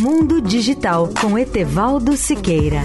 Mundo Digital com Etevaldo Siqueira.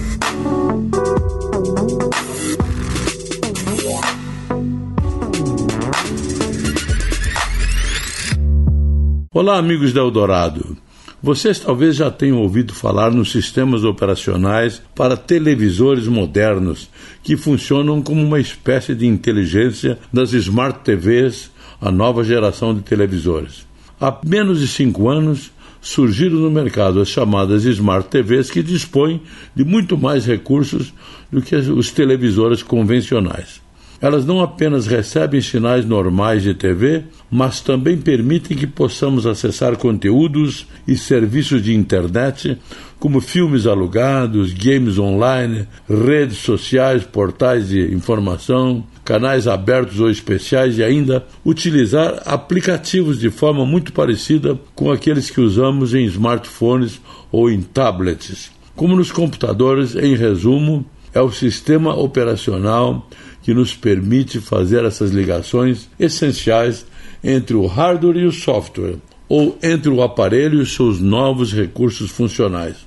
Olá, amigos da Eldorado. Vocês talvez já tenham ouvido falar nos sistemas operacionais para televisores modernos, que funcionam como uma espécie de inteligência das Smart TVs, a nova geração de televisores. Há menos de cinco anos, surgiram no mercado as chamadas Smart TVs, que dispõem de muito mais recursos do que os televisores convencionais. Elas não apenas recebem sinais normais de TV, mas também permitem que possamos acessar conteúdos e serviços de internet, como filmes alugados, games online, redes sociais, portais de informação, canais abertos ou especiais e ainda utilizar aplicativos de forma muito parecida com aqueles que usamos em smartphones ou em tablets. Como nos computadores, em resumo, é o sistema operacional que nos permite fazer essas ligações essenciais entre o hardware e o software, ou entre o aparelho e seus novos recursos funcionais.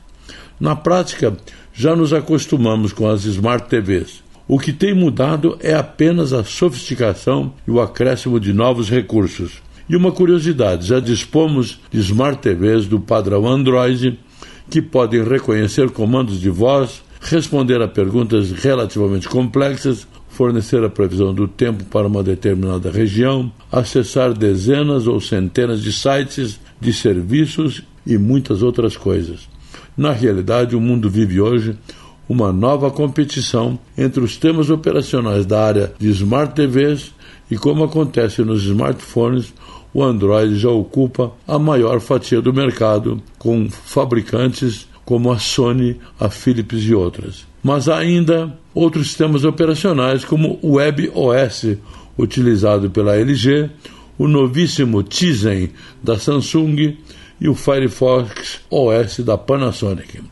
Na prática, já nos acostumamos com as Smart TVs. O que tem mudado é apenas a sofisticação e o acréscimo de novos recursos. E uma curiosidade: já dispomos de Smart TVs do padrão Android que podem reconhecer comandos de voz, responder a perguntas relativamente complexas fornecer a previsão do tempo para uma determinada região, acessar dezenas ou centenas de sites, de serviços e muitas outras coisas. Na realidade, o mundo vive hoje uma nova competição entre os temas operacionais da área de Smart TVs e, como acontece nos smartphones, o Android já ocupa a maior fatia do mercado, com fabricantes como a Sony, a Philips e outras. Mas há ainda outros sistemas operacionais, como o WebOS, utilizado pela LG, o novíssimo Tizen da Samsung e o Firefox OS da Panasonic.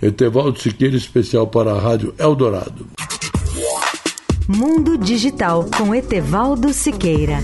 Etevaldo Siqueira, especial para a Rádio Eldorado. Mundo Digital com Etevaldo Siqueira.